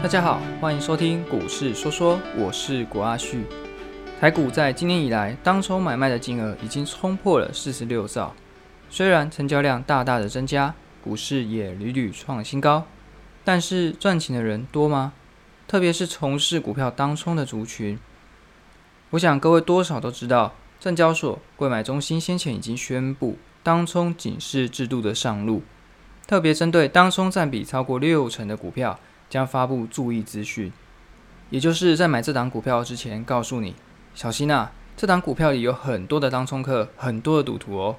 大家好，欢迎收听股市说说，我是国阿旭。台股在今年以来，当冲买卖的金额已经冲破了四十六兆，虽然成交量大大的增加，股市也屡屡创新高，但是赚钱的人多吗？特别是从事股票当冲的族群，我想各位多少都知道，证交所柜买中心先前已经宣布当冲警示制度的上路，特别针对当冲占比超过六成的股票。将发布注意资讯，也就是在买这档股票之前，告诉你小心啊！这档股票里有很多的当冲客，很多的赌徒哦，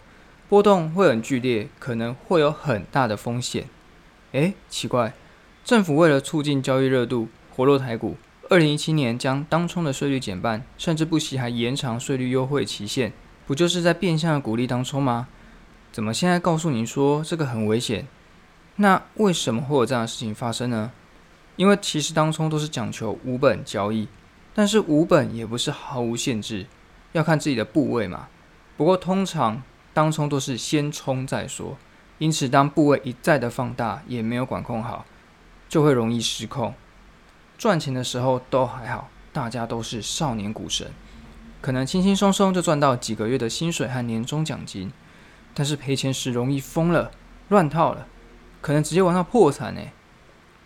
波动会很剧烈，可能会有很大的风险。诶，奇怪，政府为了促进交易热度，活络台股，二零一七年将当冲的税率减半，甚至不惜还延长税率优惠期限，不就是在变相的鼓励当冲吗？怎么现在告诉您说这个很危险？那为什么会有这样的事情发生呢？因为其实当冲都是讲求无本交易，但是无本也不是毫无限制，要看自己的部位嘛。不过通常当冲都是先冲再说，因此当部位一再的放大，也没有管控好，就会容易失控。赚钱的时候都还好，大家都是少年股神，可能轻轻松松就赚到几个月的薪水和年终奖金。但是赔钱时容易疯了，乱套了，可能直接玩到破产呢。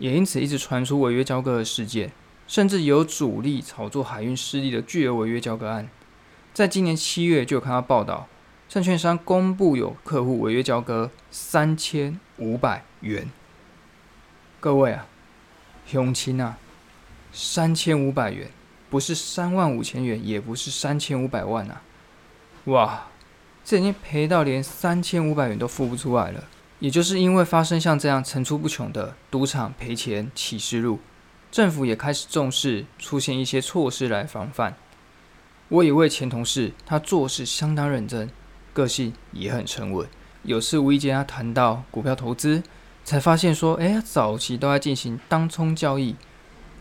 也因此一直传出违约交割的事件，甚至有主力炒作海运失利的巨额违约交割案。在今年七月就有看到报道，证券商公布有客户违约交割三千五百元。各位啊，永清啊，三千五百元不是三万五千元，也不是三千五百万啊！哇，这已经赔到连三千五百元都付不出来了。也就是因为发生像这样层出不穷的赌场赔钱启示录，政府也开始重视，出现一些措施来防范。我一位前同事，他做事相当认真，个性也很沉稳。有次无意间他谈到股票投资，才发现说，哎，早期都在进行当冲交易，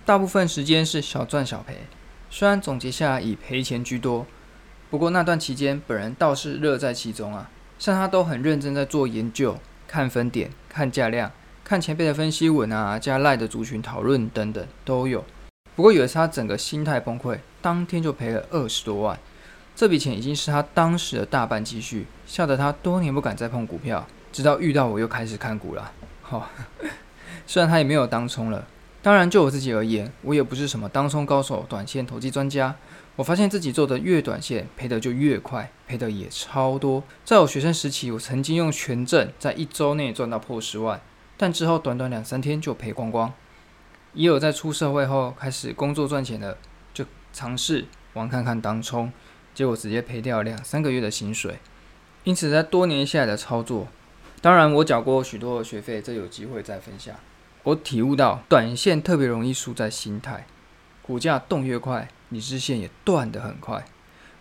大部分时间是小赚小赔。虽然总结下来以赔钱居多，不过那段期间本人倒是乐在其中啊，像他都很认真在做研究。看分点、看价量、看前辈的分析文啊，加赖的族群讨论等等都有。不过有一次他整个心态崩溃，当天就赔了二十多万，这笔钱已经是他当时的大半积蓄，吓得他多年不敢再碰股票，直到遇到我又开始看股了。好，虽然他也没有当冲了，当然就我自己而言，我也不是什么当冲高手、短线投机专家。我发现自己做的越短线，赔的就越快，赔的也超多。在我学生时期，我曾经用权证在一周内赚到破十万，但之后短短两三天就赔光光。也有在出社会后开始工作赚钱的，就尝试玩看看当冲，结果直接赔掉两三个月的薪水。因此，在多年下来的操作，当然我缴过许多的学费，这有机会再分享。我体悟到，短线特别容易输在心态，股价动越快。理智线也断得很快。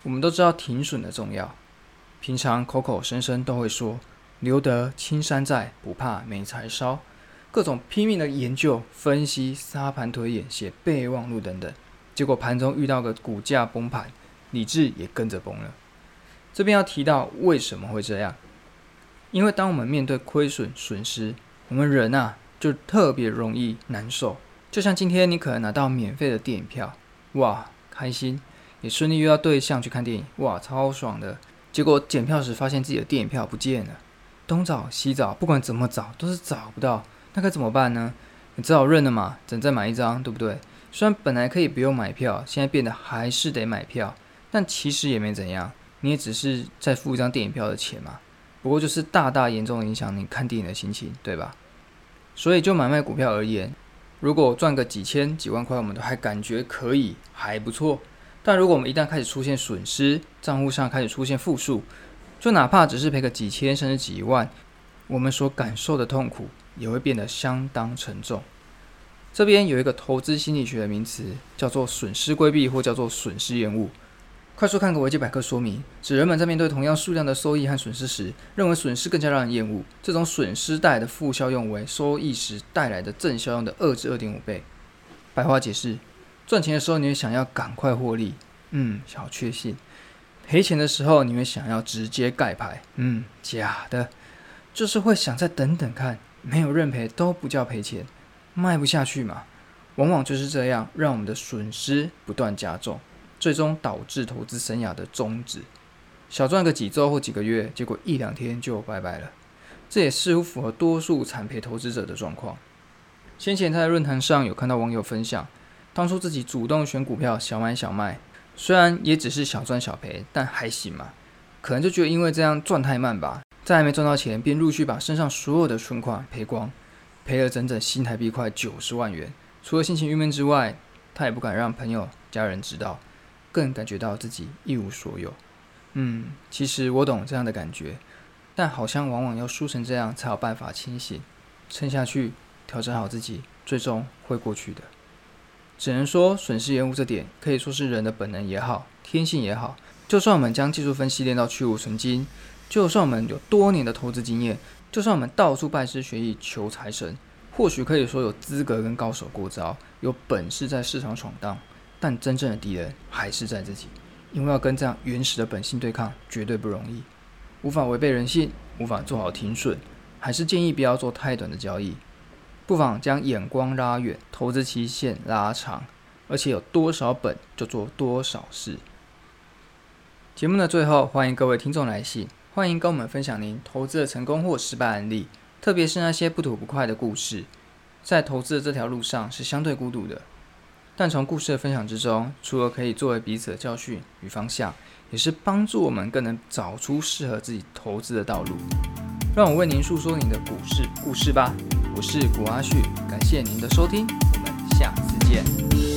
我们都知道停损的重要，平常口口声声都会说“留得青山在，不怕没柴烧”，各种拼命的研究、分析、沙盘推演、写备忘录等等，结果盘中遇到个股价崩盘，理智也跟着崩了。这边要提到为什么会这样？因为当我们面对亏损损失，我们人啊就特别容易难受。就像今天你可能拿到免费的电影票，哇！开心，也顺利约到对象去看电影，哇，超爽的！结果检票时发现自己的电影票不见了，东找西找，不管怎么找都是找不到，那该怎么办呢？你只好认了嘛，整再买一张，对不对？虽然本来可以不用买票，现在变得还是得买票，但其实也没怎样，你也只是再付一张电影票的钱嘛。不过就是大大严重影响你看电影的心情，对吧？所以就买卖股票而言。如果赚个几千几万块，我们都还感觉可以，还不错。但如果我们一旦开始出现损失，账户上开始出现负数，就哪怕只是赔个几千甚至几万，我们所感受的痛苦也会变得相当沉重。这边有一个投资心理学的名词，叫做损失规避，或叫做损失厌恶。快速看个维基百科说明，指人们在面对同样数量的收益和损失时，认为损失更加让人厌恶。这种损失带来的负效用为收益时带来的正效用的二至二点五倍。白话解释：赚钱的时候你会想要赶快获利，嗯，小确幸；赔钱的时候你会想要直接盖牌，嗯，假的，就是会想再等等看，没有认赔都不叫赔钱，卖不下去嘛。往往就是这样，让我们的损失不断加重，最终导致投资生涯的终止。小赚个几周或几个月，结果一两天就拜拜了。这也似乎符合多数惨赔投资者的状况。先前他在论坛上有看到网友分享，当初自己主动选股票，小买小卖，虽然也只是小赚小赔，但还行嘛。可能就觉得因为这样赚太慢吧，在还没赚到钱，便陆续把身上所有的存款赔光，赔了整整新台币快九十万元。除了心情郁闷之外，他也不敢让朋友、家人知道，更感觉到自己一无所有。嗯，其实我懂这样的感觉。但好像往往要输成这样，才有办法清醒，撑下去，调整好自己，最终会过去的。只能说损失厌恶这点，可以说是人的本能也好，天性也好。就算我们将技术分析练到去无存精，就算我们有多年的投资经验，就算我们到处拜师学艺求财神，或许可以说有资格跟高手过招，有本事在市场闯荡，但真正的敌人还是在自己，因为要跟这样原始的本性对抗，绝对不容易。无法违背人性，无法做好停损，还是建议不要做太短的交易，不妨将眼光拉远，投资期限拉长，而且有多少本就做多少事。节目的最后，欢迎各位听众来信，欢迎跟我们分享您投资的成功或失败案例，特别是那些不吐不快的故事。在投资的这条路上是相对孤独的，但从故事的分享之中，除了可以作为彼此的教训与方向。也是帮助我们更能找出适合自己投资的道路。让我为您诉说您的股市故事吧。我是古阿旭，感谢您的收听，我们下次见。